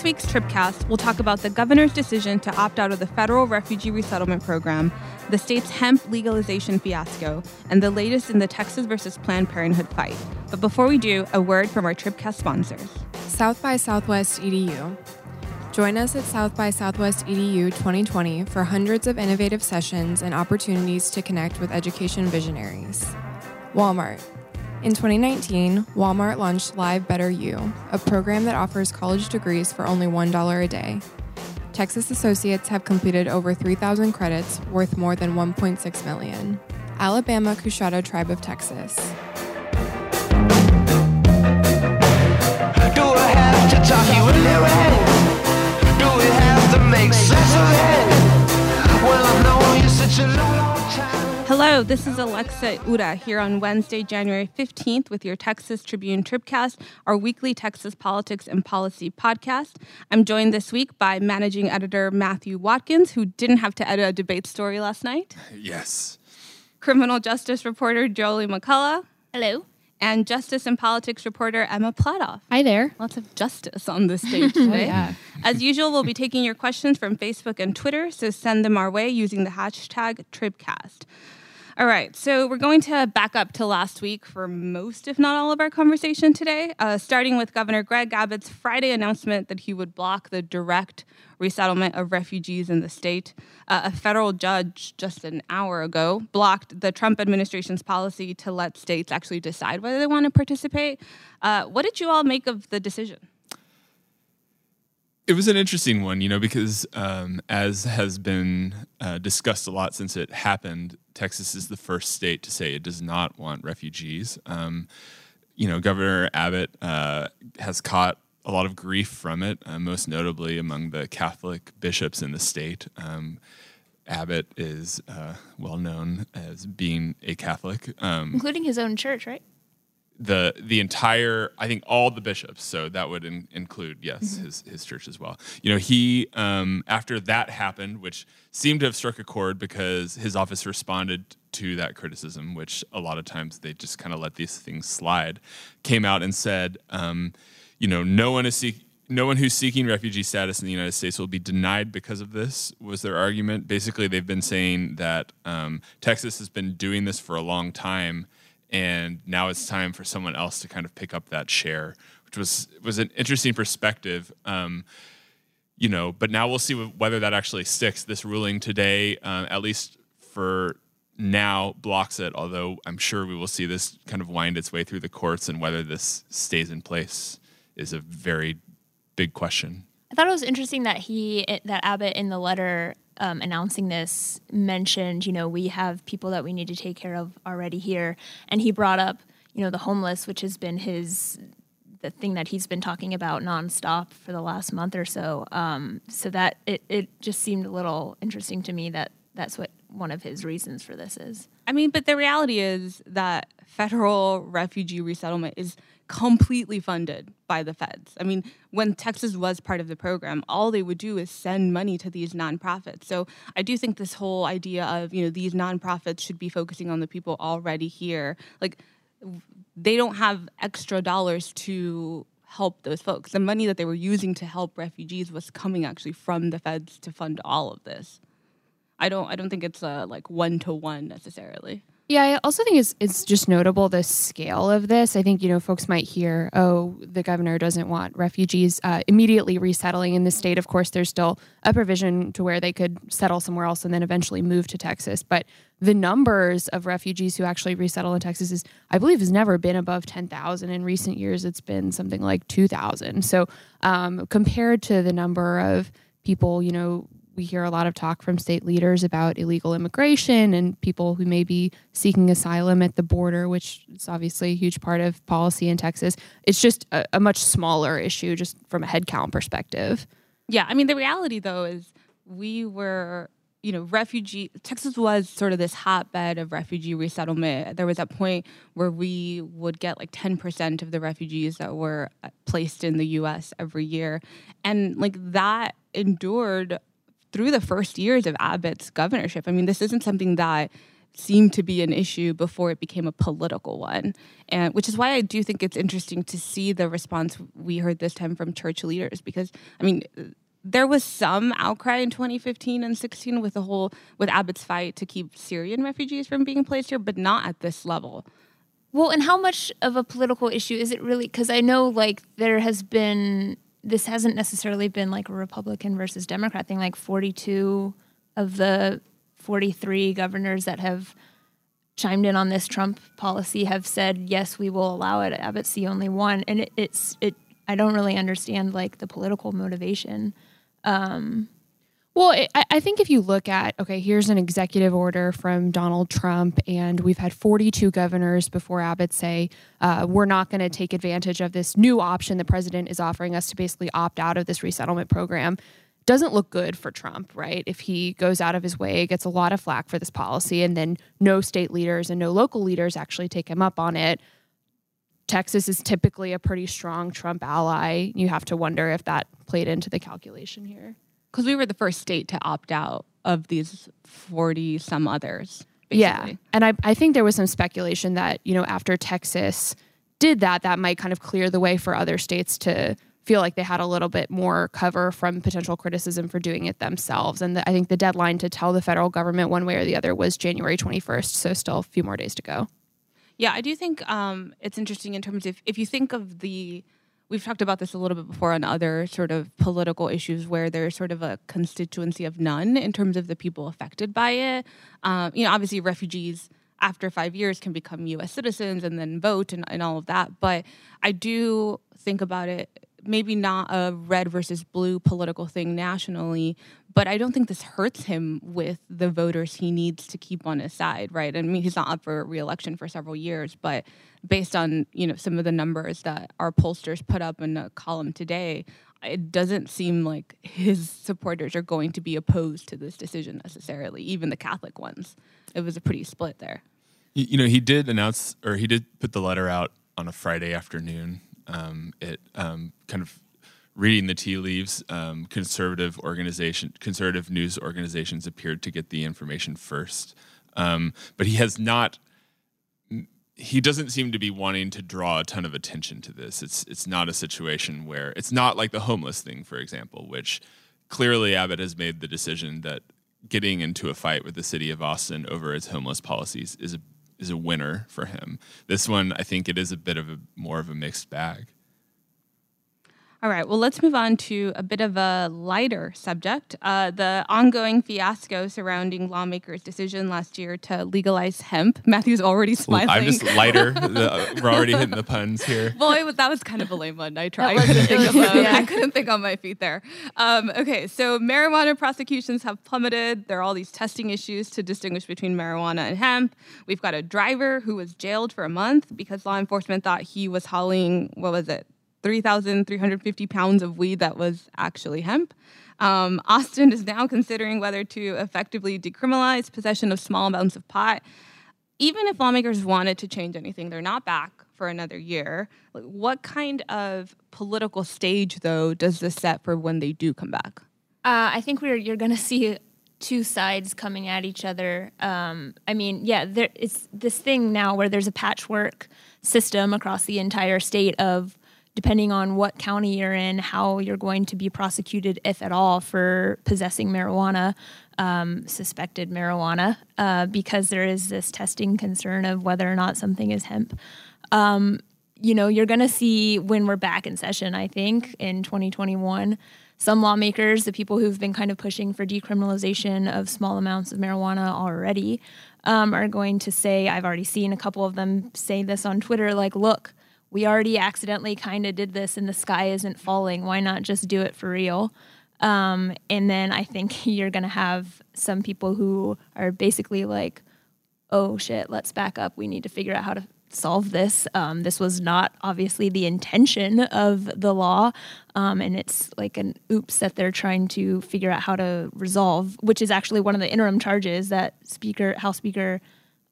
this week's Tribcast, we'll talk about the governor's decision to opt out of the federal refugee resettlement program, the state's hemp legalization fiasco, and the latest in the Texas versus Planned Parenthood fight. But before we do, a word from our Tribcast sponsors South by Southwest EDU. Join us at South by Southwest EDU 2020 for hundreds of innovative sessions and opportunities to connect with education visionaries. Walmart. In 2019, Walmart launched Live Better U, a program that offers college degrees for only $1 a day. Texas associates have completed over 3,000 credits worth more than 1.6 million. Alabama Coushatta Tribe of Texas. Do I have to talk you into it? Do we have to make sense of it? Well, Hello, this is Alexa Ura here on Wednesday, January 15th with your Texas Tribune Tribcast, our weekly Texas politics and policy podcast. I'm joined this week by managing editor Matthew Watkins, who didn't have to edit a debate story last night, Yes. criminal justice reporter Jolie McCullough, Hello. and justice and politics reporter Emma Platoff. Hi there. Lots of justice on this stage today. Oh, As usual, we'll be taking your questions from Facebook and Twitter, so send them our way using the hashtag Tribcast. All right, so we're going to back up to last week for most, if not all, of our conversation today, uh, starting with Governor Greg Abbott's Friday announcement that he would block the direct resettlement of refugees in the state. Uh, a federal judge just an hour ago blocked the Trump administration's policy to let states actually decide whether they want to participate. Uh, what did you all make of the decision? It was an interesting one, you know, because um, as has been uh, discussed a lot since it happened, Texas is the first state to say it does not want refugees. Um, you know, Governor Abbott uh, has caught a lot of grief from it, uh, most notably among the Catholic bishops in the state. Um, Abbott is uh, well known as being a Catholic. Um, Including his own church, right? The the entire I think all the bishops so that would in, include yes Mm-hmm. his his church as well you know he um, after that happened which seemed to have struck a chord because his office responded to that criticism which a lot of times they just kind of let these things slide came out and said um, you know no one is seek- no one who's seeking refugee status in the United States will be denied because of this, was their argument. Basically, they've been saying that um, Texas has been doing this for a long time, and now it's time for someone else to kind of pick up that share, which was was an interesting perspective. Um, you know, but now we'll see whether that actually sticks. This ruling today, uh, at least for now, blocks it. Although I'm sure we will see this kind of wind its way through the courts, and whether this stays in place is a very big question. I thought it was interesting that he, that Abbott in the letter um, announcing this mentioned, you know, we have people that we need to take care of already here. And he brought up, you know, the homeless, which has been his, the thing that he's been talking about nonstop for the last month or so. Um, so that it, it just seemed a little interesting to me that that's what one of his reasons for this is. I mean, but the reality is that federal refugee resettlement is completely funded by the feds. I mean, when Texas was part of the program, all they would do is send money to these nonprofits. So I do think this whole idea of, you know, these nonprofits should be focusing on the people already here. Like, they don't have extra dollars to help those folks. The money that they were using to help refugees was coming actually from the feds to fund all of this. I don't I don't think it's uh, like one to one necessarily. Yeah, I also think it's it's just notable the scale of this. I think you know folks might hear, oh, the governor doesn't want refugees uh, immediately resettling in the state. Of course, there's still a provision to where they could settle somewhere else and then eventually move to Texas. But the numbers of refugees who actually resettle in Texas is, I believe, has never been above ten thousand. In recent years, it's been something like two thousand. So um, compared to the number of people, you know, we hear a lot of talk from state leaders about illegal immigration and people who may be seeking asylum at the border, which is obviously a huge part of policy in Texas. It's just a, a much smaller issue, just from a headcount perspective. Yeah, I mean the reality though is we were, you know, refugee Texas was sort of this hotbed of refugee resettlement. There was a point where we would get like 10% of the refugees that were uh, placed in the US every year. And like that endured through the first years of Abbott's governorship. I mean, this isn't something that seemed to be an issue before it became a political one. And which is why I do think it's interesting to see the response we heard this time from church leaders because I mean there was some outcry in 2015 and 16 with the whole with Abbott's fight to keep Syrian refugees from being placed here, but not at this level. Well, and how much of a political issue is it really? Because I know like there has been this hasn't necessarily been like a Republican versus Democrat thing. Like 42 of the 43 governors that have chimed in on this Trump policy have said yes, we will allow it. Abbott's the only one, and it, it's it. I don't really understand like the political motivation. Um, well, I think if you look at, okay, here's an executive order from Donald Trump, and we've had 42 governors before Abbott say, uh, we're not going to take advantage of this new option the president is offering us to basically opt out of this resettlement program. Doesn't look good for Trump, right? If he goes out of his way, gets a lot of flack for this policy, and then no state leaders and no local leaders actually take him up on it. Texas is typically a pretty strong Trump ally. You have to wonder if that played into the calculation here because we were the first state to opt out of these 40 some others. Basically. Yeah. And I, I think there was some speculation that, you know, after Texas did that, that might kind of clear the way for other states to feel like they had a little bit more cover from potential criticism for doing it themselves. And the, I think the deadline to tell the federal government one way or the other was January 21st. So still a few more days to go. Yeah, I do think um, it's interesting in terms of if you think of the we've talked about this a little bit before on other sort of political issues where there's sort of a constituency of none in terms of the people affected by it. Um, you know, obviously, refugees after five years can become U.S. citizens and then vote and, and all of that. But I do think about it maybe not a red versus blue political thing nationally, but I don't think this hurts him with the voters he needs to keep on his side, right? I mean, he's not up for reelection for several years, but based on you know some of the numbers that our pollsters put up in a column today, it doesn't seem like his supporters are going to be opposed to this decision necessarily, even the Catholic ones. It was a pretty split there. You know, he did announce, or he did put the letter out on a Friday afternoon um, it um, kind of reading the tea leaves, um, conservative organization, conservative news organizations appeared to get the information first, um, but he has not. He doesn't seem to be wanting to draw a ton of attention to this. It's it's not a situation where it's not like the homeless thing, for example, which clearly Abbott has made the decision that getting into a fight with the city of Austin over its homeless policies is a is a winner for him. This one, I think it is a bit of a more of a mixed bag. All right, well, let's move on to a bit of a lighter subject uh, the ongoing fiasco surrounding lawmakers' decision last year to legalize hemp. Matthew's already smiling. I'm just lighter. the, we're already hitting the puns here. Well, that was kind of a lame one. I tried. I couldn't, think of a, yeah. I couldn't think on my feet there. Um, okay, so marijuana prosecutions have plummeted. There are all these testing issues to distinguish between marijuana and hemp. We've got a driver who was jailed for a month because law enforcement thought he was hauling, what was it? 3,350 pounds of weed that was actually hemp. Um, Austin is now considering whether to effectively decriminalize possession of small amounts of pot. Even if lawmakers wanted to change anything, they're not back for another year. What kind of political stage, though, does this set for when they do come back? Uh, I think we're you're going to see two sides coming at each other. Um, I mean, yeah, there, it's this thing now where there's a patchwork system across the entire state of depending on what county you're in, how you're going to be prosecuted, if at all, for possessing marijuana, um, suspected marijuana, uh, because there is this testing concern of whether or not something is hemp. Um, you know, you're going to see when we're back in session, I think, in 2021. Some lawmakers, the people who've been kind of pushing for decriminalization of small amounts of marijuana already, um, are going to say, I've already seen a couple of them say this on Twitter, like, look, we already accidentally kind of did this and the sky isn't falling. Why not just do it for real? Um, and then I think you're going to have some people who are basically like, oh shit, let's back up. We need to figure out how to solve this. Um, this was not obviously the intention of the law. Um, and it's like an oops that they're trying to figure out how to resolve, which is actually one of the interim charges that Speaker, House Speaker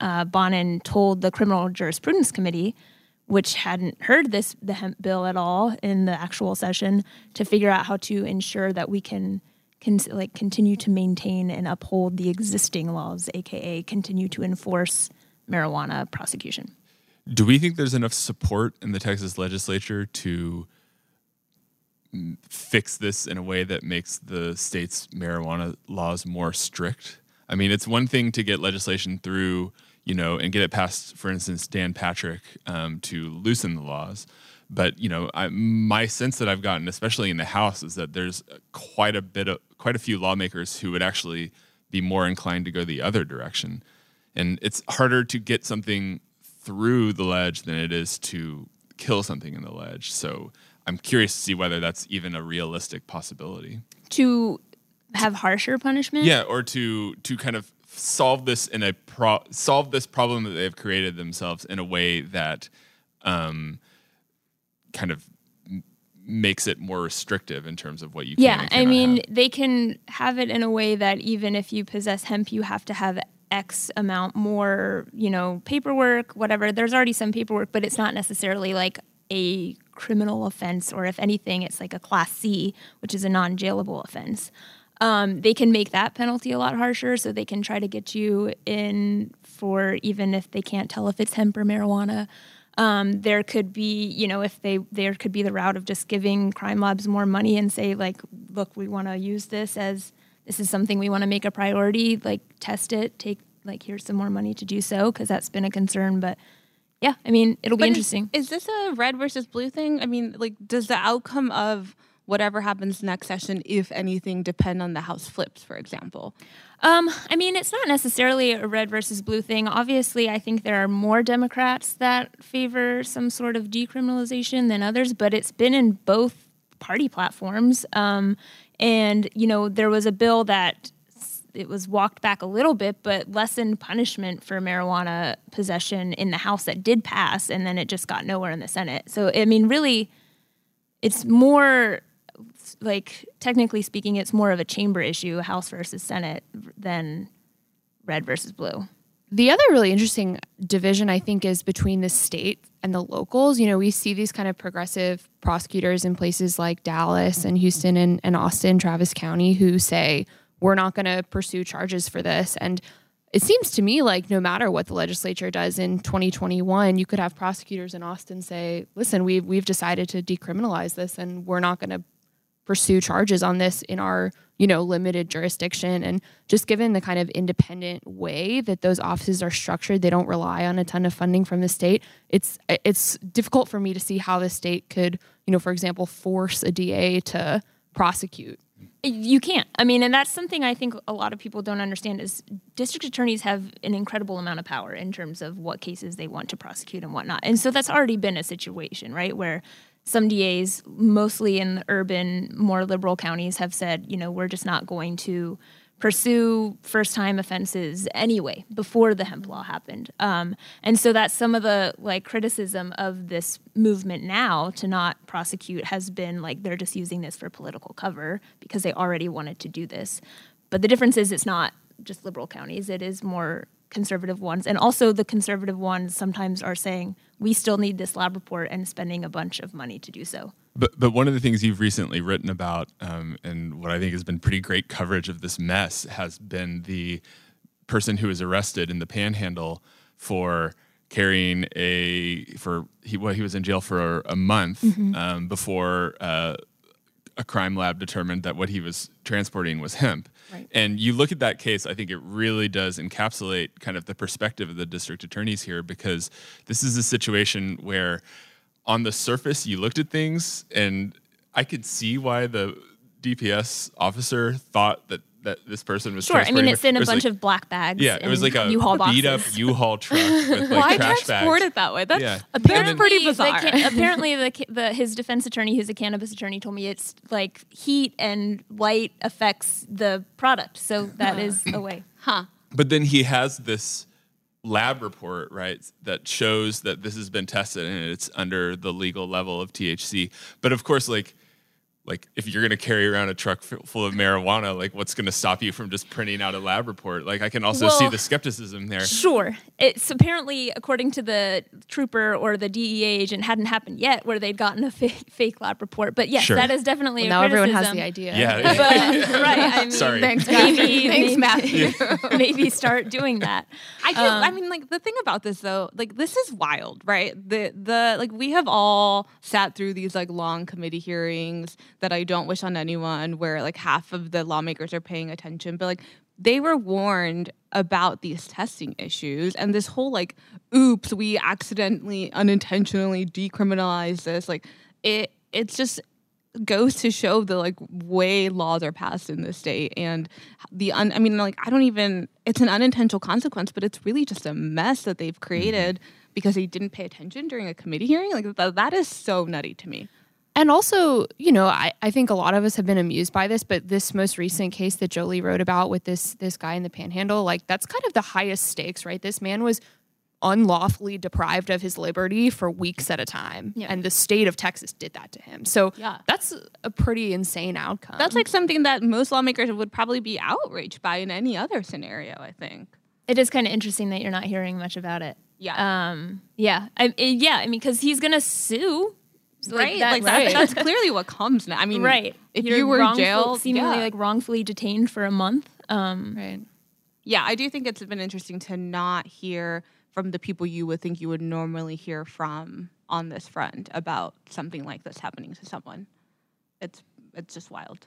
uh, Bonnen told the Criminal Jurisprudence Committee which hadn't heard this the hemp bill at all in the actual session to figure out how to ensure that we can can like continue to maintain and uphold the existing laws, aka continue to enforce marijuana prosecution. Do we think there's enough support in the Texas legislature to fix this in a way that makes the state's marijuana laws more strict? I mean, it's one thing to get legislation through, you know, and get it past, for instance, Dan Patrick um, to loosen the laws. But you know, I, my sense that I've gotten, especially in the House, is that there's quite a bit of quite a few lawmakers who would actually be more inclined to go the other direction. And it's harder to get something through the Lege than it is to kill something in the Lege. So I'm curious to see whether that's even a realistic possibility. To have harsher punishment? Yeah, or to to kind of solve this in a pro- solve this problem that they've created themselves in a way that um, kind of makes it more restrictive in terms of what you can Yeah, I mean, have. they can have it in a way that even if you possess hemp, you have to have X amount more, you know, paperwork, whatever. There's already some paperwork, but it's not necessarily like a criminal offense, or if anything, it's like a class C, which is a non jailable offense. Um, they can make that penalty a lot harsher, so they can try to get you in for even if they can't tell if it's hemp or marijuana. Um, there could be, you know, if they there could be the route of just giving crime labs more money and say like, look, we want to use this as this is something we want to make a priority. Like, test it, take like here's some more money to do so because that's been a concern. But yeah, I mean, it'll be But is- interesting. Is, this a red versus blue thing? I mean, like, does the outcome of whatever happens next session, if anything, depend on the House flips, for example? Um, I mean, it's not necessarily a red versus blue thing. Obviously, I think there are more Democrats that favor some sort of decriminalization than others, but it's been in both party platforms. Um, and you know, there was a bill that it was walked back a little bit, but lessened punishment for marijuana possession in the House that did pass, and then it just got nowhere in the Senate. So, I mean, really, it's more like technically speaking, it's more of a chamber issue, House versus Senate, than red versus blue. The other really interesting division, I think, is between the state and the locals. You know, we see these kind of progressive prosecutors in places like Dallas and Houston and, and Austin, Travis County, who say, we're not going to pursue charges for this. And it seems to me like no matter what the legislature does in 2021, you could have prosecutors in Austin say, listen, we've, we've decided to decriminalize this and we're not going to pursue charges on this in our you know limited jurisdiction and just given the kind of independent way that those offices are structured they don't rely on a ton of funding from the state it's it's difficult for me to see how the state could you know for example force a DA to prosecute You can't. I mean, and that's something I think a lot of people don't understand is district attorneys have an incredible amount of power in terms of what cases they want to prosecute and whatnot. And so that's already been a situation, right, where some DAs, mostly in the urban, more liberal counties, have said, you know, we're just not going to pursue first time offenses anyway before the hemp law happened. Um, and so that's some of the like criticism of this movement now to not prosecute has been like they're just using this for political cover because they already wanted to do this. But the difference is it's not just liberal counties. It is more conservative ones. And also the conservative ones sometimes are saying we still need this lab report and spending a bunch of money to do so. But but one of the things you've recently written about, um, and what I think has been pretty great coverage of this mess, has been the person who was arrested in the Panhandle for carrying a for he well, he was in jail for a month um, before uh, a crime lab determined that what he was transporting was hemp. Right. And you look at that case, I think it really does encapsulate kind of the perspective of the district attorneys here because this is a situation where on the surface you looked at things and I could see why the DPS officer thought that that this person was sure i mean it's in a was bunch like- of black bags yeah, it was like a U-Haul beat up boxes. U-Haul truck with like Why trash transport bags. it that way? That's Yeah. apparently then- pretty the bizarre. ca- apparently, the, the his defense attorney, who's a cannabis attorney, told me it's like heat and light affects the product, so that is a way. huh. But then he has this lab report, right, that shows that this has been tested and it's under the legal level of THC. But of course, like like if you're going to carry around a truck f- full of marijuana, like what's going to stop you from just printing out a lab report? Like I can also see the skepticism there. Sure. It's apparently, according to the trooper or the DEA agent, hadn't happened yet where they'd gotten a fake, fake lab report. But yes, Sure. that is definitely Well, a now everyone has the idea. Yeah. But right, I mean, Sorry. Thanks, maybe, Thanks, maybe, Matthew. maybe start doing that. I do. I um, mean, like the thing about this though, like this is wild, right? The the like we have all sat through these like long committee hearings that I don't wish on anyone, where like half of the lawmakers are paying attention, but like they were warned about these testing issues and this whole like, oops, we accidentally, unintentionally decriminalized this. Like it, it's just goes to show the like way laws are passed in this state and the un I mean like I don't even it's an unintentional consequence but it's really just a mess that they've mm-hmm. created because they didn't pay attention during a committee hearing like th- that is so nutty to me. And also, you know, I, I think a lot of us have been amused by this, but this most recent case that Jolie wrote about with this this guy in the panhandle, like that's kind of the highest stakes, right? This man was unlawfully deprived of his liberty for weeks at a time. Yeah. And the state of Texas did that to him. So Yeah. that's a pretty insane outcome. That's like something that most lawmakers would probably be outraged by in any other scenario, I think. It is kind of interesting that you're not hearing much about it. Yeah. Um, yeah. I, I- yeah. I mean, because he's going to sue. Right? that- like that, that's clearly what comes now. I mean, right. if You're you were wrongful- jailed, seemingly yeah. like wrongfully detained for a month. Um, right. yeah, I do think it's been interesting to not hear from the people you would think you would normally hear from on this front about something like this happening to someone. It's it's just wild.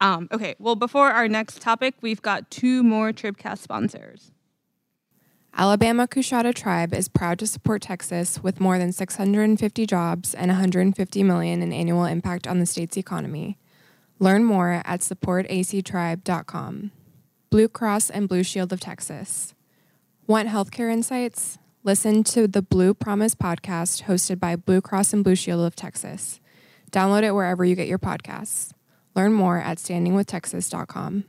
Um, okay, well, before our next topic, we've got two more Tribcast sponsors. Alabama Coushatta Tribe is proud to support Texas with more than 650 jobs and 150 million in annual impact on the state's economy. Learn more at supportactribe.com. Blue Cross and Blue Shield of Texas. Want healthcare insights? Listen to the Blue Promise podcast hosted by Blue Cross and Blue Shield of Texas. Download it wherever you get your podcasts. Learn more at standingwithtexas.com.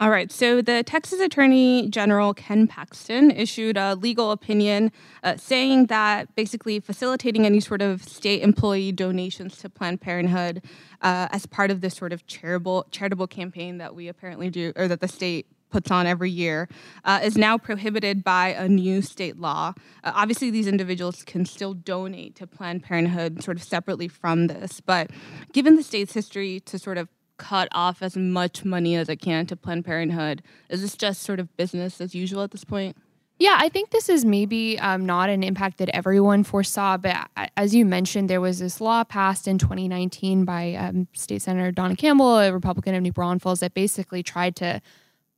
All right. So the Texas Attorney General Ken Paxton issued a legal opinion uh, saying that basically facilitating any sort of state employee donations to Planned Parenthood uh, as part of this sort of charitable charitable campaign that we apparently do, or that the state puts on every year, uh, is now prohibited by a new state law. Uh, obviously, these individuals can still donate to Planned Parenthood sort of separately from this, but given the state's history to sort of cut off as much money as it can to Planned Parenthood. Is this just sort of business as usual at this point? Yeah, I think this is maybe um, not an impact that everyone foresaw, but as you mentioned, there was this law passed in 2019 by um, State Senator Donna Campbell, a Republican of New Braunfels, that basically tried to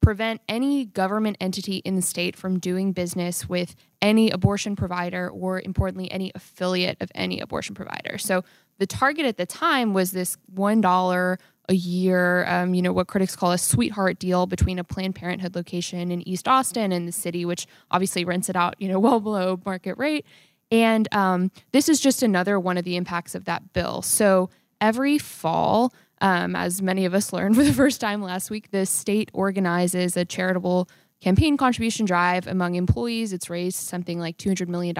prevent any government entity in the state from doing business with any abortion provider or, importantly, any affiliate of any abortion provider. So the target at the time was this $1 a year, um, you know, what critics call a sweetheart deal between a Planned Parenthood location in East Austin and the city, which obviously rents it out, you know, well below market rate. And um, this is just another one of the impacts of that bill. So every fall, um, as many of us learned for the first time last week, the state organizes a charitable campaign contribution drive among employees. It's raised something like $200 million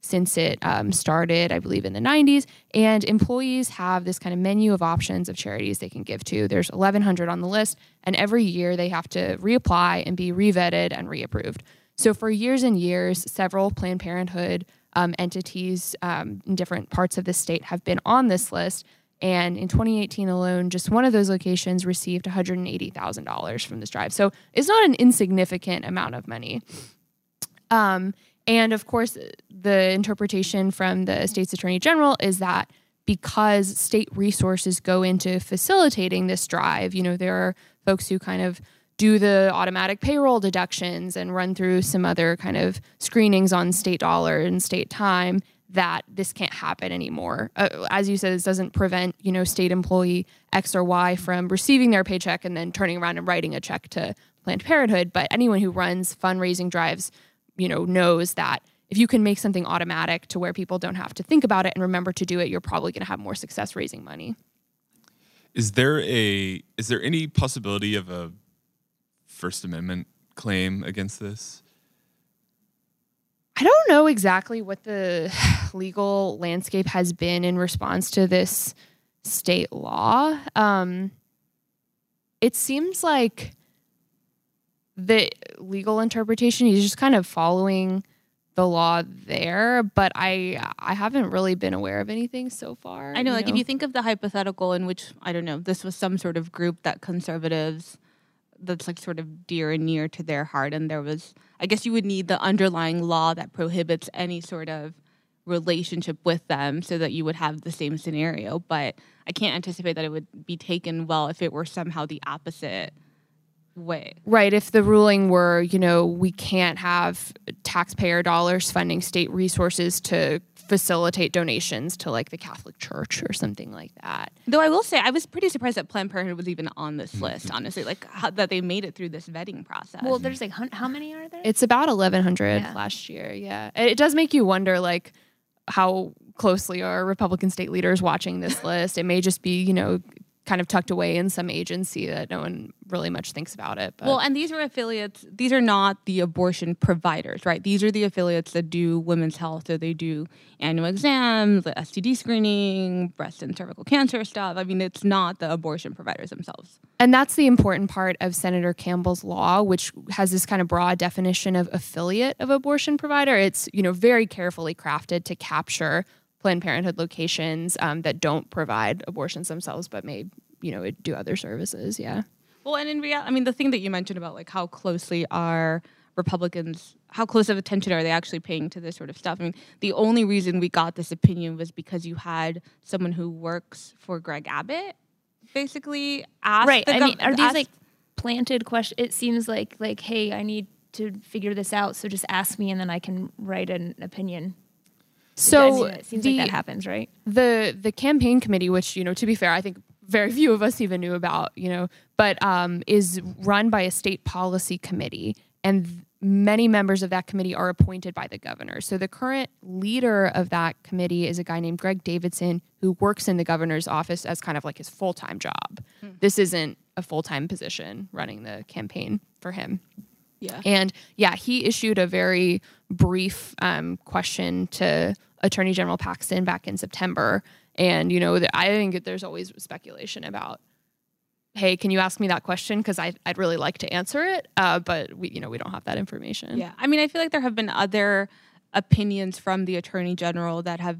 since it um, started, I believe, in the 90s. And employees have this kind of menu of options of charities they can give to. There's 1,100 on the list, and every year they have to reapply and be revetted and reapproved. So for years and years, several Planned Parenthood um, entities um, in different parts of the state have been on this list. And in 2018 alone, just one of those locations received $180,000 from this drive. So it's not an insignificant amount of money. Um, and of course, the interpretation from the state's attorney general is that because state resources go into facilitating this drive, you know, there are folks who kind of do the automatic payroll deductions and run through some other kind of screenings on state dollar and state time that this can't happen anymore. Uh, as you said, this doesn't prevent, you know, state employee X or Y from receiving their paycheck and then turning around and writing a check to Planned Parenthood, but anyone who runs fundraising drives you know knows that if you can make something automatic to where people don't have to think about it and remember to do it you're probably going to have more success raising money Is there a is there any possibility of a First Amendment claim against this? I don't know exactly what the legal landscape has been in response to this state law. Um, it seems like the legal interpretation is just kind of following the law there, but I I haven't really been aware of anything so far. I know, like if you think of the hypothetical in which I don't know, this was some sort of group that conservatives that's like sort of dear and near to their heart, and there was, I guess, you would need the underlying law that prohibits any sort of relationship with them, so that you would have the same scenario. But I can't anticipate that it would be taken well if it were somehow the opposite way. Right. If the ruling were, you know, we can't have taxpayer dollars funding state resources to facilitate donations to like the Catholic Church or something like that. Though I will say, I was pretty surprised that Planned Parenthood was even on this mm-hmm. list. Honestly, like how, that they made it through this vetting process. Well, there's like how many are there? It's about 1100 Yeah. last year. Yeah. It it does make you wonder like how closely are Republican state leaders watching this list? It may just be, you know, kind of tucked away in some agency that no one really much thinks about it. But Well, and these are affiliates. These are not the abortion providers, right? These are the affiliates that do women's health, or they do annual exams, the STD screening, breast and cervical cancer stuff. I mean, it's not the abortion providers themselves. And that's the important part of Senator Campbell's law, which has this kind of broad definition of affiliate of abortion provider. It's you know very carefully crafted to capture Planned Parenthood locations um, that don't provide abortions themselves, but may you know do other services. Yeah. Well, and in reality, I mean, the thing that you mentioned about like how closely are Republicans, how close of attention are they actually paying to this sort of stuff? I mean, the only reason we got this opinion was because you had someone who works for Greg Abbott basically ask right. the I gov- mean, are these ask- like planted questions? It seems like like, hey, I need to figure this out, so just ask me, and then I can write an opinion. I So mean, it seems the, like that happens, right? the the campaign committee, which you know, to be fair, I think very few of us even knew about, you know, but um, is run by a state policy committee, and many members of that committee are appointed by the governor. So the current leader of that committee is a guy named Greg Davidson, who works in the governor's office as kind of like his full time job. This isn't a full time position running the campaign for him. yeah. And yeah, he issued a very brief um, question to Attorney General Paxton back in September. And, you know, I think there's always speculation about, hey, can you ask me that question? Because I'd really like to answer it. Uh, but, we, you know, we don't have that information. Yeah. I mean, I feel like there have been other opinions from the attorney general that have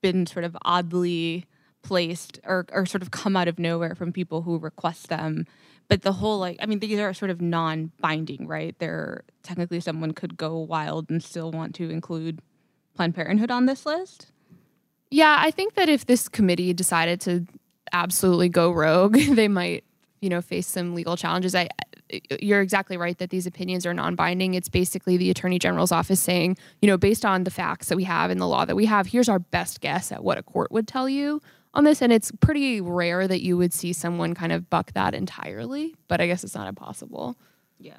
been sort of oddly placed or, or sort of come out of nowhere from people who request them. But the whole, like, I mean, these are sort of non binding, right? They're technically someone could go wild and still want to include Planned Parenthood on this list. Yeah, I think that if this committee decided to absolutely go rogue, they might, you know, face some legal challenges. I you're exactly right that these opinions are non-binding. It's basically the attorney general's office saying, you know, based on the facts that we have and the law that we have, here's our best guess at what a court would tell you on this and it's pretty rare that you would see someone kind of buck that entirely, but I guess it's not impossible. Yeah.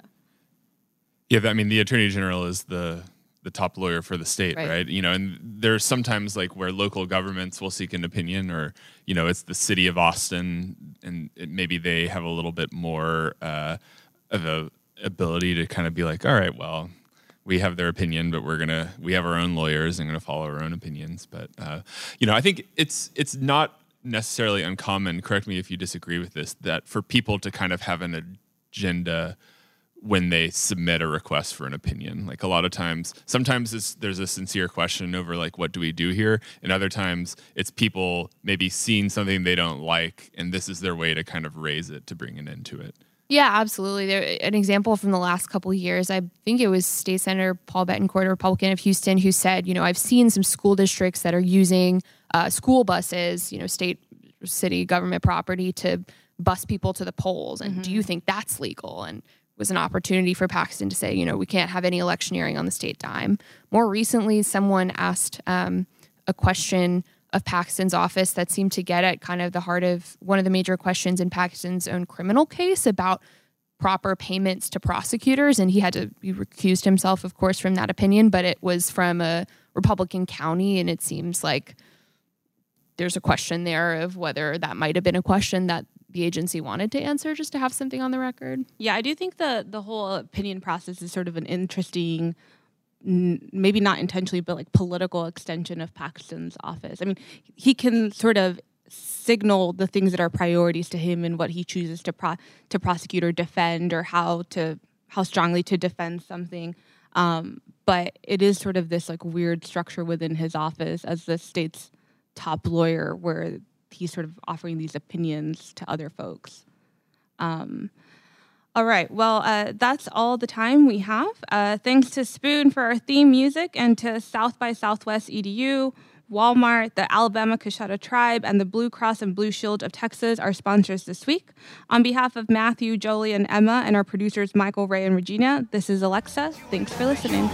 Yeah, I mean, the attorney general is the the top lawyer for the state, Right. right? You know, and there's sometimes like where local governments will seek an opinion, or you know, it's the city of Austin, and it, maybe they have a little bit more uh, of a ability to kind of be like, all right, well, we have their opinion, but we're gonna we have our own lawyers and gonna follow our own opinions. But uh, you know, I think it's it's not necessarily uncommon. Correct me if you disagree with this. That for people to kind of have an agenda when they submit a request for an opinion. Like a lot of times, sometimes it's, there's a sincere question over like, what do we do here? And other times it's people maybe seeing something they don't like, and this is their way to kind of raise it to bring an end to it. Yeah, absolutely. There, an example from the last couple of years, I think it was State Senator Paul Bettencourt, a Republican of Houston, who said, you know, I've seen some school districts that are using uh, school buses, you know, state, city government property to bus people to the polls. And do you think that's legal? And it was an opportunity for Paxton to say, you know, we can't have any electioneering on the state dime. More recently, someone asked um, a question of Paxton's office that seemed to get at kind of the heart of one of the major questions in Paxton's own criminal case about proper payments to prosecutors. And he had to, he recused himself, of course, from that opinion, but it was from a Republican county. And it seems like there's a question there of whether that might have been a question that the agency wanted to answer just to have something on the record. Yeah, I do think the the whole opinion process is sort of an interesting maybe not intentionally, but like political extension of Paxton's office. I mean, he can sort of signal the things that are priorities to him and what he chooses to pro- to prosecute or defend or how to how strongly to defend something. Um, but it is sort of this like weird structure within his office as the state's top lawyer where he's sort of offering these opinions to other folks. Um, all right. Well, uh, that's all the time we have. Uh, thanks to Spoon for our theme music and to South by Southwest EDU, Walmart, the Alabama Coushatta Tribe, and the Blue Cross and Blue Shield of Texas are sponsors this week. On behalf of Matthew, Jolie, and Emma, and our producers Michael, Ray, and Regina, this is Alexa. Thanks for listening.